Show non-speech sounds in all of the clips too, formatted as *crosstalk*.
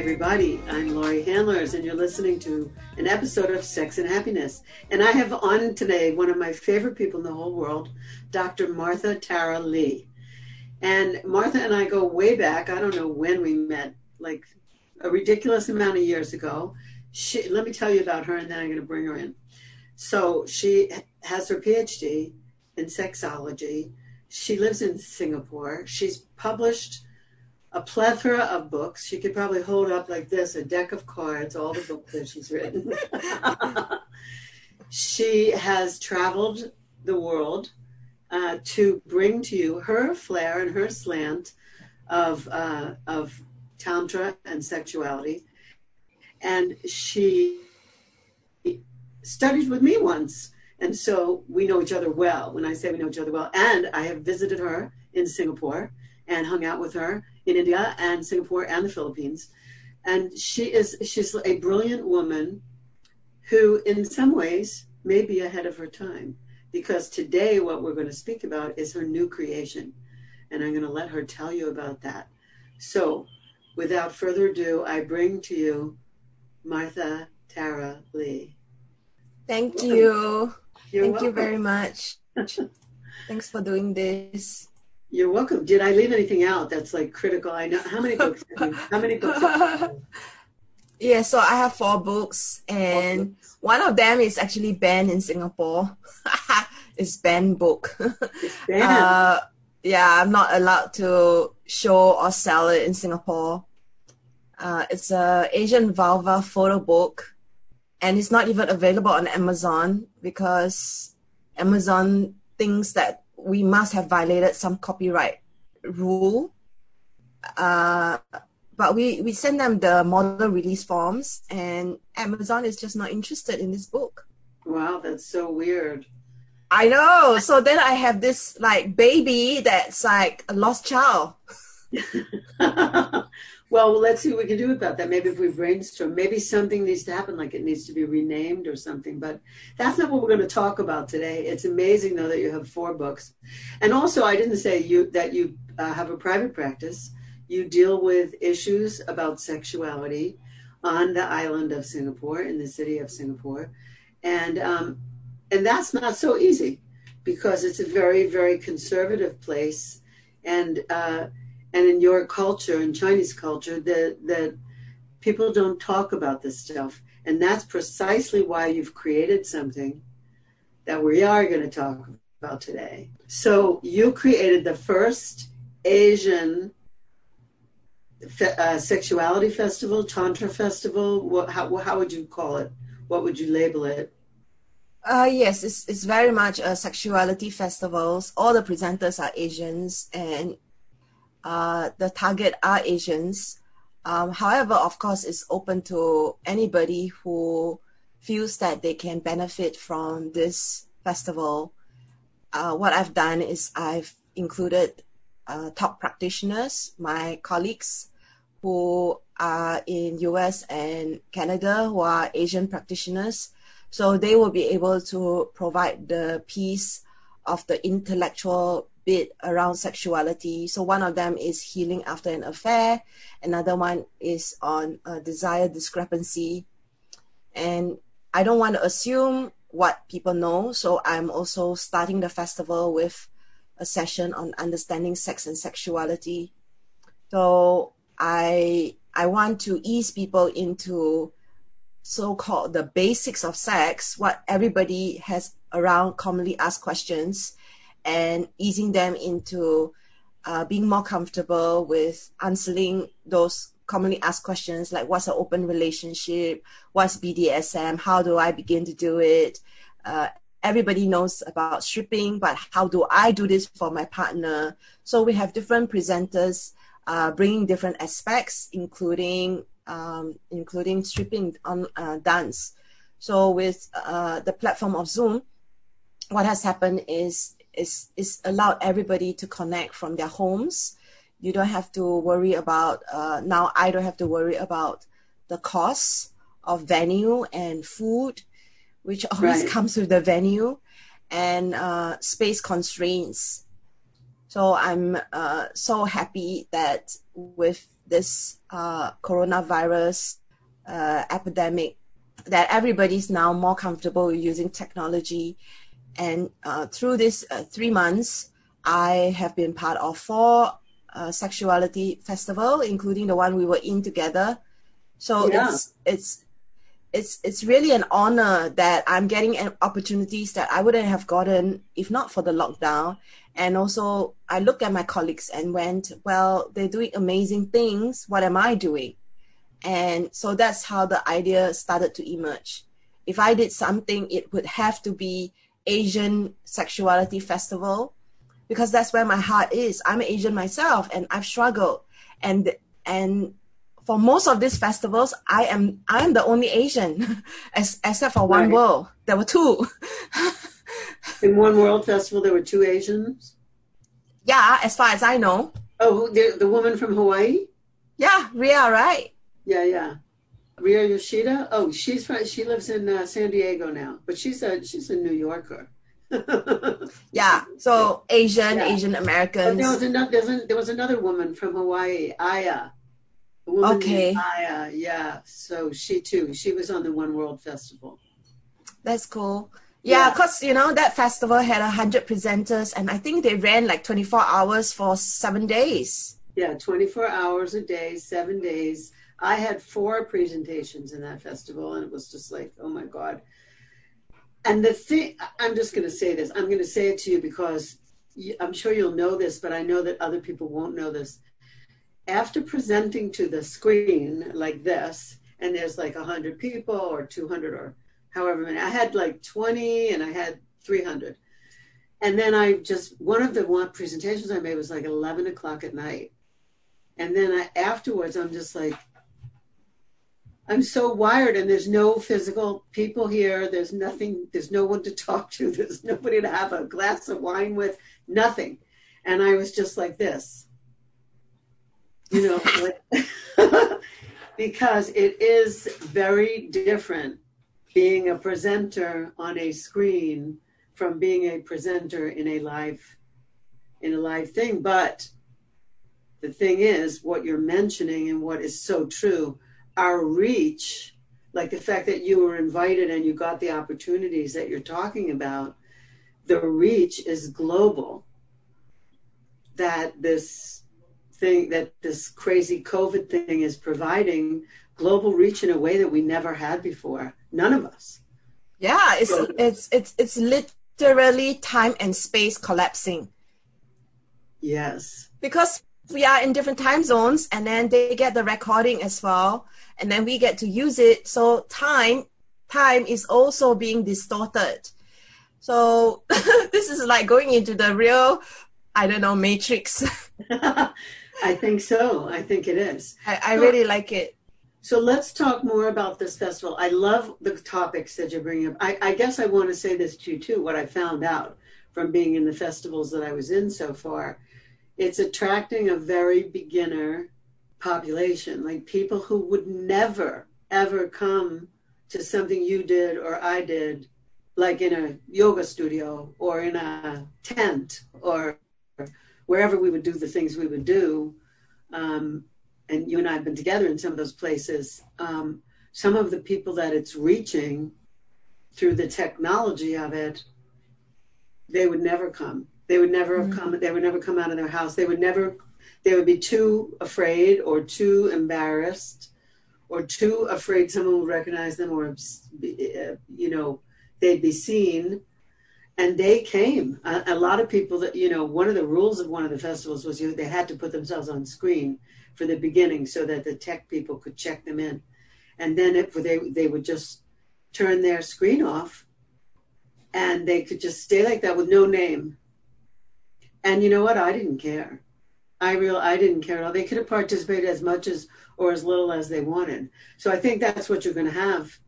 Everybody. I'm Laurie Handlers, and you're listening to an episode of Sex and Happiness. And I have on today one of my favorite people in the whole world, Dr. Martha Tara Lee. And Martha and I go way back. I don't know when we met, like a ridiculous amount of years ago. She, let me tell you about her, and then I'm going to bring her in. So she has her PhD in sexology. She lives in Singapore. She's published a plethora of books. She could probably hold up like this a deck of cards, all the books that she's written. *laughs* she has traveled the world uh, to bring to you her flair and her slant of, uh, of tantra and sexuality. And she studied with me once. And so we know each other well. When I say we know each other well, and I have visited her in Singapore and hung out with her in India and Singapore and the Philippines. And she is she's a brilliant woman who in some ways may be ahead of her time because today what we're going to speak about is her new creation and I'm going to let her tell you about that. So, without further ado, I bring to you Martha Tara Lee. Thank Welcome. you. You're Thank welcome. you very much. *laughs* Thanks for doing this. You're welcome. Did I leave anything out that's like critical? I know how many books. How many books? *laughs* yeah, so I have four books, and books. one of them is actually banned in Singapore. *laughs* it's banned book. It's *laughs* banned. Uh, yeah, I'm not allowed to show or sell it in Singapore. Uh, it's a Asian vulva photo book, and it's not even available on Amazon because Amazon thinks that we must have violated some copyright rule. Uh, but we, we send them the model release forms, and Amazon is just not interested in this book. Wow, that's so weird. I know. So then I have this like baby that's like a lost child. *laughs* well, let's see what we can do about that. Maybe if we brainstorm, maybe something needs to happen, like it needs to be renamed or something. But that's not what we're going to talk about today. It's amazing, though, that you have four books, and also I didn't say you that you uh, have a private practice. You deal with issues about sexuality on the island of Singapore, in the city of Singapore, and um, and that's not so easy because it's a very very conservative place, and. Uh, and in your culture, in Chinese culture, that that people don't talk about this stuff, and that's precisely why you've created something that we are going to talk about today. So you created the first Asian fe- uh, sexuality festival, tantra festival. What, how, how would you call it? What would you label it? Uh, yes, it's, it's very much a sexuality festivals. All the presenters are Asians, and uh, the target are Asians. Um, however, of course, it's open to anybody who feels that they can benefit from this festival. Uh, what I've done is I've included uh, top practitioners, my colleagues who are in US and Canada who are Asian practitioners. So they will be able to provide the piece of the intellectual bit around sexuality. So one of them is healing after an affair. Another one is on desire discrepancy. And I don't want to assume what people know. So I'm also starting the festival with a session on understanding sex and sexuality. So I I want to ease people into so-called the basics of sex, what everybody has around commonly asked questions, and easing them into uh, being more comfortable with answering those commonly asked questions like what's an open relationship, what's BDSM, how do I begin to do it. Uh, everybody knows about stripping, but how do I do this for my partner? So we have different presenters uh, bringing different aspects, including um, including stripping on uh, dance. So with uh, the platform of Zoom, what has happened is is is allowed everybody to connect from their homes. You don't have to worry about uh, now. I don't have to worry about the costs of venue and food, which always right. *laughs* comes with the venue, and uh, space constraints. So I'm uh, so happy that with this uh, coronavirus uh, epidemic, that everybody's now more comfortable using technology. And uh, through this uh, three months, I have been part of four uh, sexuality festival, including the one we were in together. So yeah. it's it's it's it's really an honor that I'm getting opportunities that I wouldn't have gotten if not for the lockdown. And also, I look at my colleagues and went, well, they're doing amazing things. What am I doing? And so that's how the idea started to emerge. If I did something, it would have to be Asian Sexuality Festival because that's where my heart is. I'm Asian myself and I've struggled. And and for most of these festivals, I am I am the only Asian, *laughs* as, except for One right. World. There were two. *laughs* In One World Festival, there were two Asians. Yeah, as far as I know. Oh, the the woman from Hawaii. Yeah, Ria, right? Yeah, yeah. Ria Yoshida. Oh, she's from. She lives in uh, San Diego now, but she's a she's a New Yorker. *laughs* yeah. So Asian, yeah. Asian Americans. But there was another. There was another woman from Hawaii, Aya okay. Maya, yeah. So she too, she was on the One World Festival. That's cool. Yeah, because yeah. you know that festival had a hundred presenters, and I think they ran like twenty four hours for seven days. Yeah, twenty four hours a day, seven days. I had four presentations in that festival, and it was just like, oh my god. And the thing, I'm just going to say this. I'm going to say it to you because I'm sure you'll know this, but I know that other people won't know this after presenting to the screen like this, and there's like 100 people or 200 or however many, I had like 20 and I had 300. And then I just, one of the one presentations I made was like 11 o'clock at night. And then I, afterwards, I'm just like, I'm so wired and there's no physical people here. There's nothing, there's no one to talk to. *laughs* There's nobody to have a glass of wine with, nothing. And I was just like this you know, *laughs* *laughs* because it is very different being a presenter on a screen from being a presenter in a live in a live thing but the thing is what you're mentioning and what is so true our reach like the fact that you were invited and you got the opportunities that you're talking about the reach is global that this thing that this crazy COVID thing is providing global reach in a way that we never had before. None of us. Yeah, it's so, it's it's it's literally time and space collapsing. Yes. Because we are in different time zones and then they get the recording as well and then we get to use it so time time is also being distorted so *laughs* this is like going into the real i don't know matrix *laughs* I think so. I think it is. I, I really like it. So let's talk more about this festival. I love the topics that you're bringing up. I, I, guess I want to say this to you too. What I found out from being in the festivals that I was in so far, it's attracting a very beginner population, like people who would never ever come to something you did or I did, like in a yoga studio or in a tent or wherever we would do the things we would do, um, and you and I have been together in some of those places, um, some of the people that it's reaching through the technology of it, they would never come. They would never have mm-hmm. come. They would never come out of their house. They would never. They would be too afraid or too embarrassed or too afraid someone would recognize them or, uh, you know, they'd be seen and they came. A, a, lot of people that you know, one of the rules of one of the festivals was you they had to put themselves on screen for the beginning so that the tech people could check them in, and then if they they would just turn their screen off, and they could just stay like that with no name. And you know what? I didn't care. I real I didn't care at all. They could have participated as much as or as little as they wanted. So I think that's what you're going to have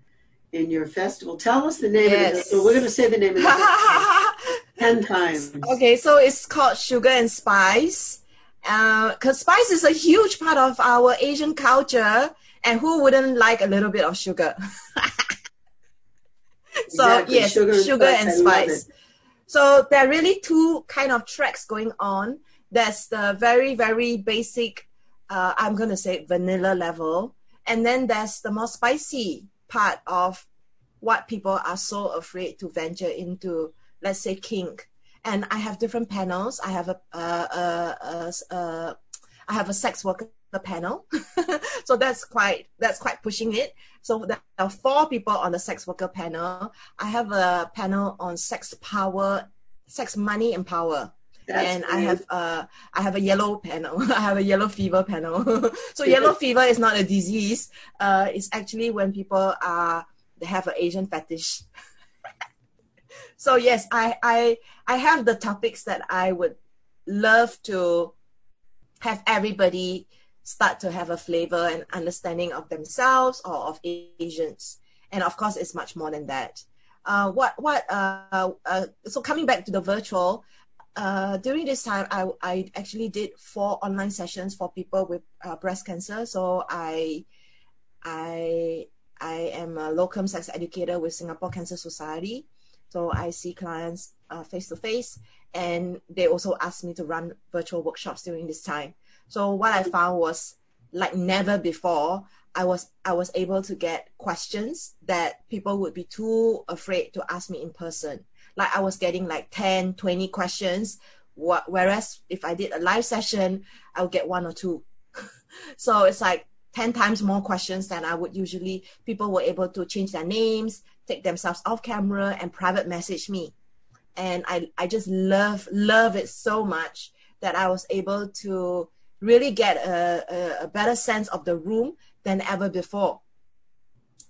in your festival. Tell us the name yes. of it. So we're going to say the name of it *laughs* ten times. Okay, so it's called Sugar and Spice. Because uh, spice is a huge part of our Asian culture, and who wouldn't like a little bit of sugar? *laughs* so exactly. yes, sugar, sugar and, and spice. So there are really two kind of tracks going on. There's the very very basic, uh, I'm gonna say vanilla level, and then there's the more spicy part of what people are so afraid to venture into. Let's say kink, and I have different panels. I have a, a, a, a, a I have a sex worker panel, *laughs* so that's quite that's quite pushing it. So there are four people on the sex worker panel. I have a panel on sex power, sex money and power. That's and I have uh I have a yellow panel. *laughs* I have a yellow fever panel. *laughs* so yellow fever is not a disease. Uh, it's actually when people are they have an Asian fetish. so yes, I I I have the topics that I would love to have everybody start to have a flavor and understanding of themselves or of Asians. And of course, it's much more than that. Uh, what what uh, uh, so coming back to the virtual, uh, during this time, I, I actually did four online sessions for people with uh, breast cancer. So I, I, I am a locum sex educator with Singapore Cancer Society. So I see clients face to face, and they also asked me to run virtual workshops during this time. So what I found was like never before. I was I was able to get questions that people would be too afraid to ask me in person like I was getting like 10, 20 questions. What, whereas if I did a live session, I would get one or two. *laughs* so it's like 10 times more questions than I would usually. People were able to change their names, take themselves off camera, and private message me. And I, I just love, love it so much that I was able to really get a, a, a better sense of the room than ever before.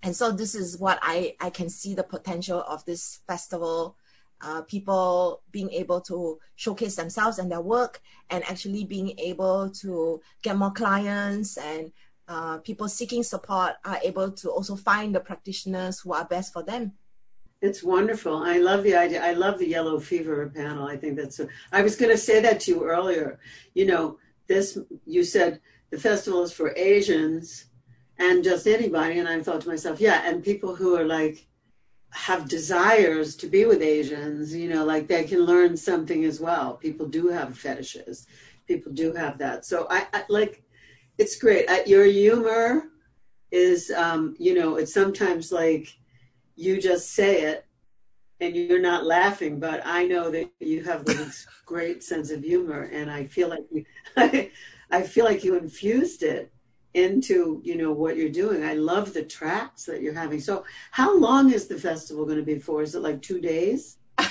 And so this is what I, I can see the potential of this festival uh, people being able to showcase themselves and their work and actually being able to get more clients and uh, people seeking support are able to also find the practitioners who are best for them. It's wonderful. I love the idea. I love the yellow fever panel. I think that's. I was going to say that to you earlier. You know, this you said the festival is for Asians and just anybody, and I thought to myself, yeah, and people who are like have desires to be with Asians, you know, like they can learn something as well. People do have fetishes. People do have that. So I, I like, it's great. Your humor is, um, you know, it's sometimes like you just say it and you're not laughing, but I know that you have this great sense of humor, and I feel like you, I, *laughs* I feel like you infused it into you know what you're doing. I love the tracks that you're having. So how long is the festival going to be for? Is it like two days? *laughs*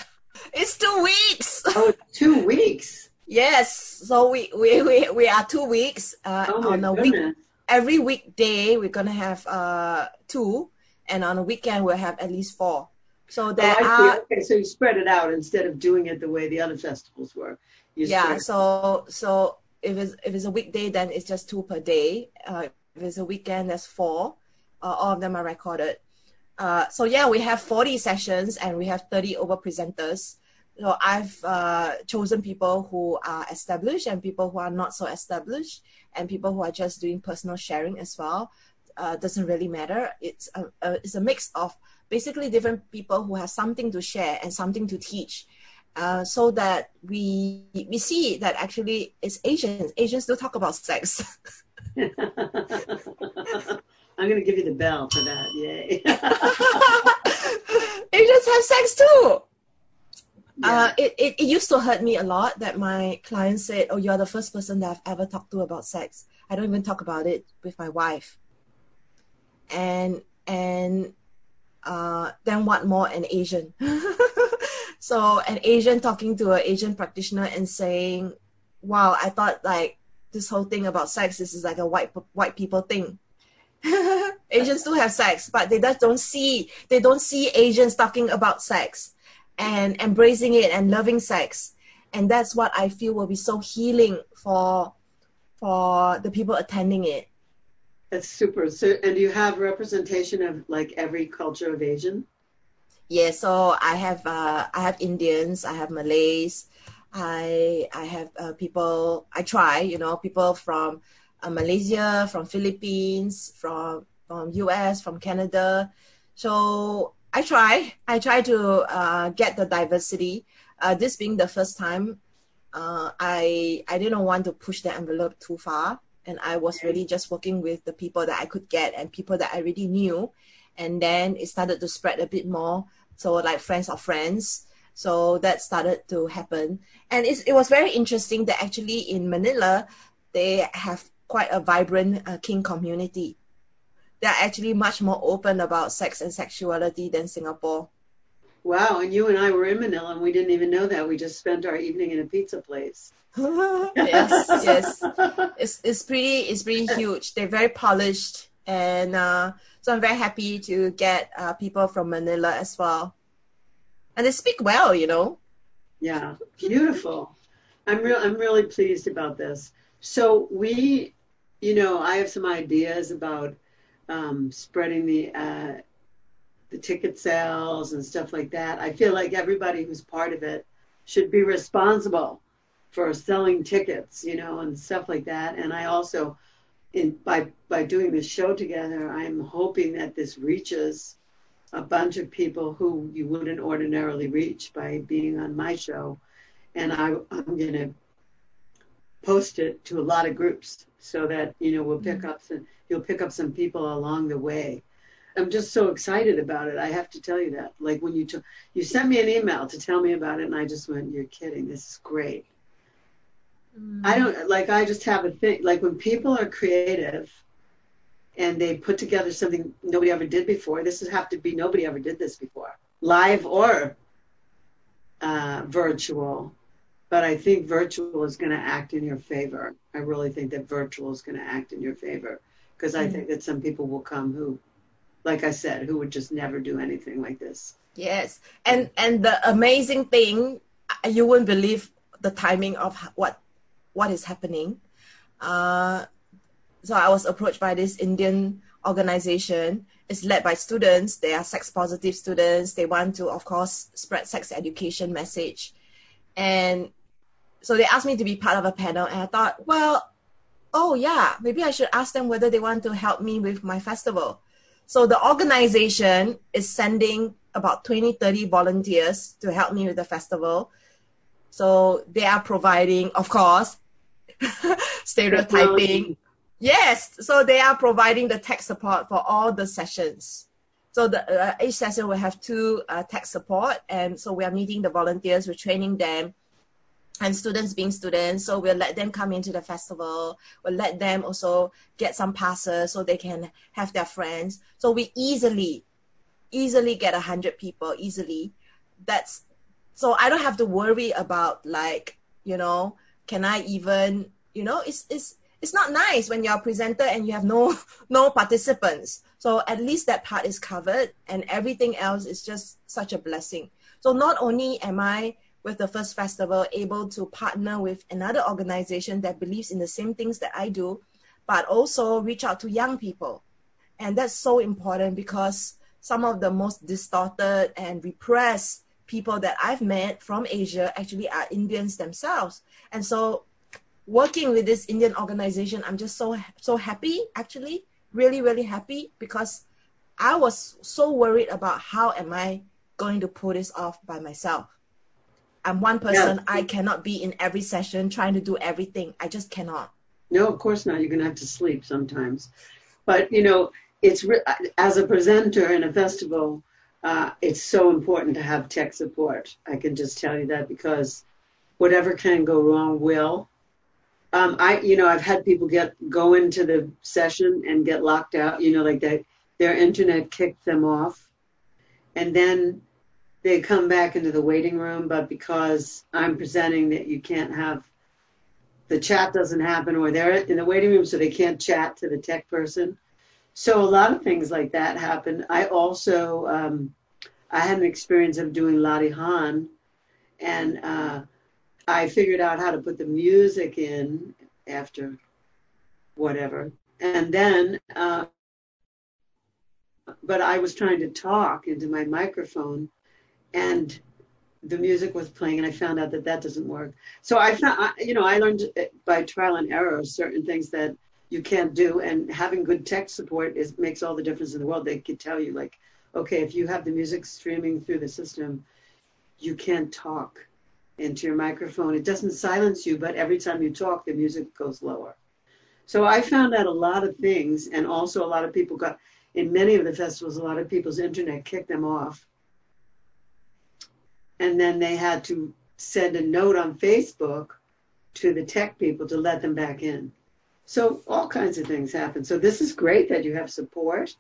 It's two weeks. *laughs* Oh two weeks? Yes. So we we we, we are two weeks uh, oh on a week every weekday we're going to have uh two and on a weekend we'll have at least four so there oh, are okay so you spread it out instead of doing it the way the other festivals were you yeah so so if it's if it's a weekday, then it's just two per day. Uh, if it's a weekend, that's four. Uh, all of them are recorded. Uh, so yeah, we have 40 sessions and we have 30 over presenters. So I've uh, chosen people who are established and people who are not so established and people who are just doing personal sharing as well. Uh, doesn't really matter. It's a, a, it's a mix of basically different people who have something to share and something to teach uh, so that we we see that actually it's Asians. Asians do talk about sex. *laughs* I'm going to give you the bell for that. Yay! *laughs* Asians have sex too. Yeah. Uh, it, it, it used to hurt me a lot that my clients said, Oh, you're the first person that I've ever talked to about sex. I don't even talk about it with my wife. And and uh, then what more an Asian? *laughs* So an Asian talking to an Asian practitioner and saying, "Wow, I thought like this whole thing about sex this is like a white white people thing." *laughs* Asians do have sex, but they just don't see they don't see Asians talking about sex and embracing it and loving sex. And that's what I feel will be so healing for for the people attending it. That's super. So, and you have representation of like every culture of Asian? Yeah, so I have uh, I have Indians, I have Malays, I I have uh, people. I try, you know, people from uh, Malaysia, from Philippines, from from US, from Canada. So I try. I try to uh, get the diversity. Uh, this being the first time, uh, I I didn't want to push the envelope too far, and I was really just working with the people that I could get and people that I already knew, and then it started to spread a bit more. So like friends of friends. So that started to happen, and it it was very interesting that actually in Manila, they have quite a vibrant uh, kink community they're actually much more open about sex and sexuality than Singapore. Wow, and you and I were in Manila and we didn't even know that. We just spent our evening in a pizza place. *laughs* yes, yes. It's it's pretty it's pretty huge. They're very polished and uh, so I'm very happy to get uh, people from Manila as well. And they speak well, you know. Yeah, beautiful. I'm real I'm really pleased about this. So we you know, I have some ideas about um, spreading the uh, the ticket sales and stuff like that. I feel like everybody who's part of it should be responsible for selling tickets, you know, and stuff like that. And I also, in by by doing this show together, I'm hoping that this reaches a bunch of people who you wouldn't ordinarily reach by being on my show. And I, I'm going to post it to a lot of groups so that you know we'll pick mm-hmm. up some you'll pick up some people along the way i'm just so excited about it i have to tell you that like when you t- you sent me an email to tell me about it and i just went you're kidding this is great mm. i don't like i just have a thing like when people are creative and they put together something nobody ever did before this would have to be nobody ever did this before live or uh, virtual but I think virtual is going to act in your favor. I really think that virtual is going to act in your favor because I mm-hmm. think that some people will come who, like I said, who would just never do anything like this. Yes, and and the amazing thing, you wouldn't believe the timing of what what is happening. Uh, so I was approached by this Indian organization. It's led by students. They are sex positive students. They want to, of course, spread sex education message. And so they asked me to be part of a panel and i thought well oh yeah maybe i should ask them whether they want to help me with my festival so the organization is sending about 20 30 volunteers to help me with the festival. So they are providing of course *laughs* stereotyping. Yes so they are providing the tech support for all the sessions. So the uh, each session will have two uh, tech support and so we are meeting the volunteers we're training them and students being students. So we'll let them come into the festival. We'll let them also get some passes so they can have their friends. So we easily easily get a hundred people easily. That's so i don't have to worry about like you know can i even you know it's it's it's not nice when you're a presenter and you have no *laughs* no participants. So at least that part is covered and everything else is just such a blessing. So not only am i with the first festival able to partner with another organization that believes in the same things that I do, but also reach out to young people. And that's so important because some of the most distorted and repressed people that I've met from Asia actually are Indians themselves. And so working with this Indian organization, I'm just so so happy actually, really really happy because I was so worried about how am I going to pull this off by myself. I'm one person. Yeah. I cannot be in every session trying to do everything. I just cannot. No, of course not. You're going to have to sleep sometimes. But, you know, it's as a presenter in a festival, uh, it's so important to have tech support. I can just tell you that because whatever can go wrong will. Um, I, you know, I've had people get go into the session and get locked out. You know, like that, their internet kicked them off, and then they come back into the waiting room, but because I'm presenting that you can't have the chat doesn't happen or they're in the waiting room so they can't chat to the tech person. So a lot of things like that happen. I also um, I had an experience of doing Latihan and uh, I figured out how to put the music in after whatever. And then, uh, but I was trying to talk into my microphone and the music was playing and I found out that that doesn't work. So I found, you know, I learned uh, by trial and error certain things that you can't do and having good tech support is makes all the difference in the world. They could tell you like, okay, if you have the music streaming through the system, you can't talk into your microphone. It doesn't silence you, but every time you talk, the music goes lower. So I found out a lot of things, and also a lot of people got, in many of the festivals, a lot of people's internet kicked them off. And then they had to send a note on Facebook to the tech people to let them back in. So all kinds of things happen. So this is great that you have support,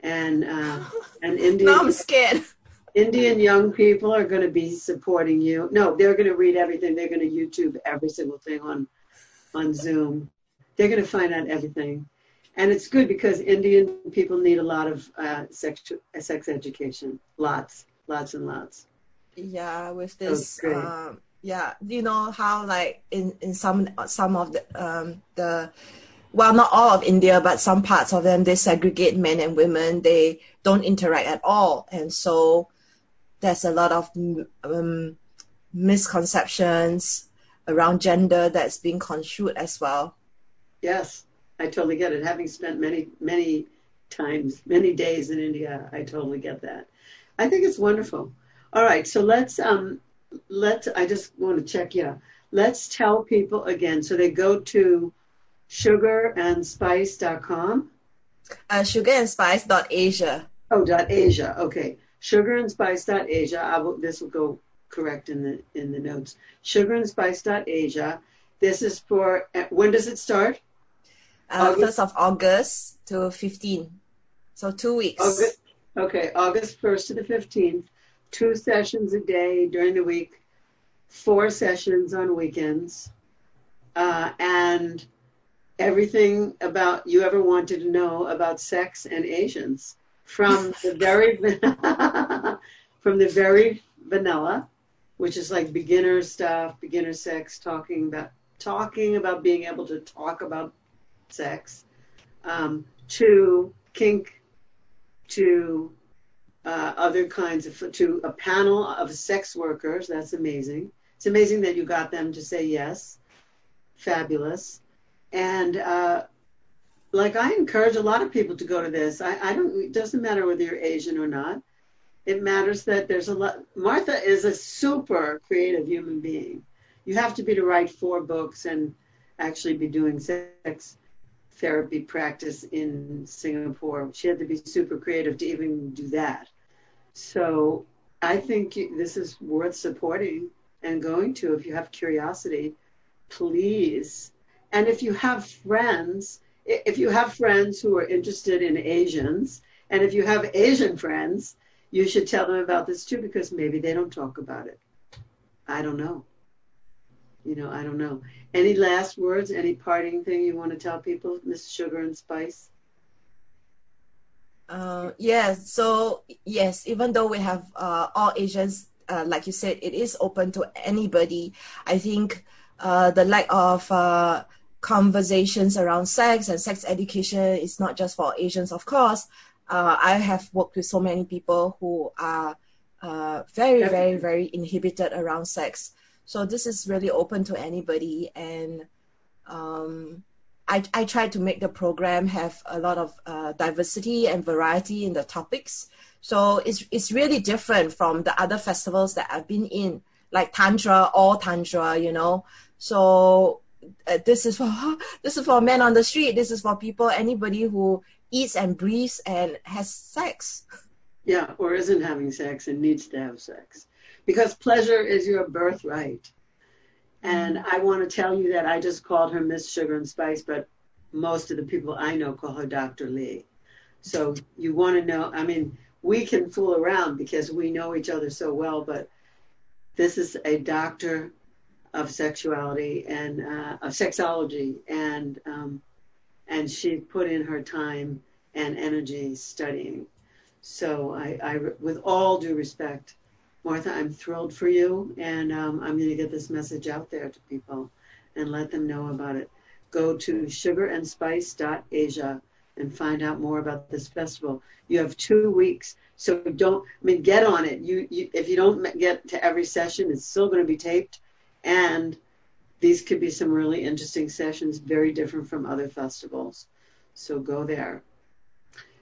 and uh, and Indian. no, I'm scared. *laughs* Indian young people are going to be supporting you. No, they're going to read everything. They're going to YouTube every single thing on on Zoom. They're going to find out everything, and it's good because Indian people need a lot of uh, sex sex education. Lots, lots and lots. Yeah, with this, um, yeah, you know how like in in some some of the um the well, not all of India, but some parts of them, they segregate men and women. They don't interact at all. And so there's a lot of um, misconceptions around gender that's being construed as well. Yes, I totally get it. Having spent many, many times, many days in India, I totally get that. I think it's wonderful. All right, so let's um, let I just want to check. Yeah, let's tell people again. So they go to sugarandspice.com. Uh, sugarandspice.asia. Oh, dot Asia. Okay sugarandspice.asia. I will, this will go correct in the in the notes. Sugarandspice.asia. This is for when does it start? Uh, first of August to 15. So two weeks. August, okay, August 1st to the 15th. Two sessions a day during the week. Four sessions on weekends. Uh, and everything about you ever wanted to know about sex and Asians from the very *laughs* from the very vanilla, which is like beginner stuff, beginner sex, talking about talking about being able to talk about sex, um, to kink, to uh, other kinds of to a panel of sex workers. That's amazing. It's amazing that you got them to say yes. Fabulous. And uh, like I encourage a lot of people to go to this. I, I don't. It doesn't matter whether you're Asian or not. It matters that there's a lot. Martha is a super creative human being. You have to be to write four books and actually be doing sex therapy practice in Singapore. She had to be super creative to even do that. So I think this is worth supporting and going to if you have curiosity. Please. And if you have friends if you have friends who are interested in Asians, and if you have Asian friends, you should tell them about this too because maybe they don't talk about it. I don't know. You know, I don't know. Any last words, any parting thing you want to tell people, Miss Sugar and Spice? Uh, yes. So yes, even though we have uh, all Asians, uh, like you said, it is open to anybody. I think uh, the lack of uh, conversations around sex and sex education is not just for Asians, of course. Uh, I have worked with so many people who are uh, very, very, very inhibited around sex. So this is really open to anybody, and um, I I try to make the program have a lot of uh, diversity and variety in the topics. So it's it's really different from the other festivals that I've been in, like Tantra, all Tantra, you know. So uh, this is for *laughs* this is for men on the street. This is for people, anybody who eats and breathes and has sex. Yeah, or isn't having sex and needs to have sex, because pleasure is your birthright. And I want to tell you that I just called her Miss Sugar and Spice, but most of the people I know call her Dr. Lee. So you want to know, I mean, we can fool around because we know each other so well, but this is a doctor of sexuality and uh, of sexology, and um, and she put in her time and energy studying. So I, I with all due respect, Martha, I'm thrilled for you, and um, I'm going to get this message out there to people and let them know about it. go to sugarandspice.asia and find out more about this festival. You have two weeks, so don't. I mean, get on it. You, you if you don't get to every session, it's still going to be taped, and these could be some really interesting sessions, very different from other festivals. So go there.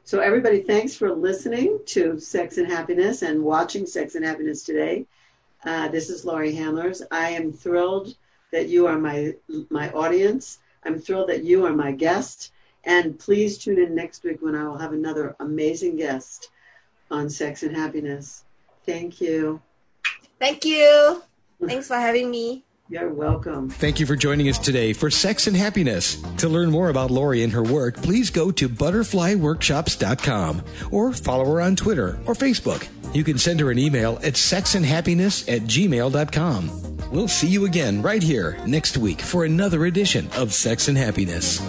So everybody, thanks for listening to Sex and Happiness and watching Sex and Happiness today. Uh, this is Laurie Handlers. I am thrilled that you are my my audience. I'm thrilled that you are my guest. And please tune in next week when I will have another amazing guest on Sex and Happiness. Thank you. Thank you. Thanks for having me. You're welcome. Thank you for joining us today for Sex and Happiness. To learn more about Laurie and her work, please go to butterflyworkshops.com or follow her on Twitter or Facebook. You can send her an email at sexandhappiness at gmail.com. We'll see you again right here next week for another edition of Sex and Happiness.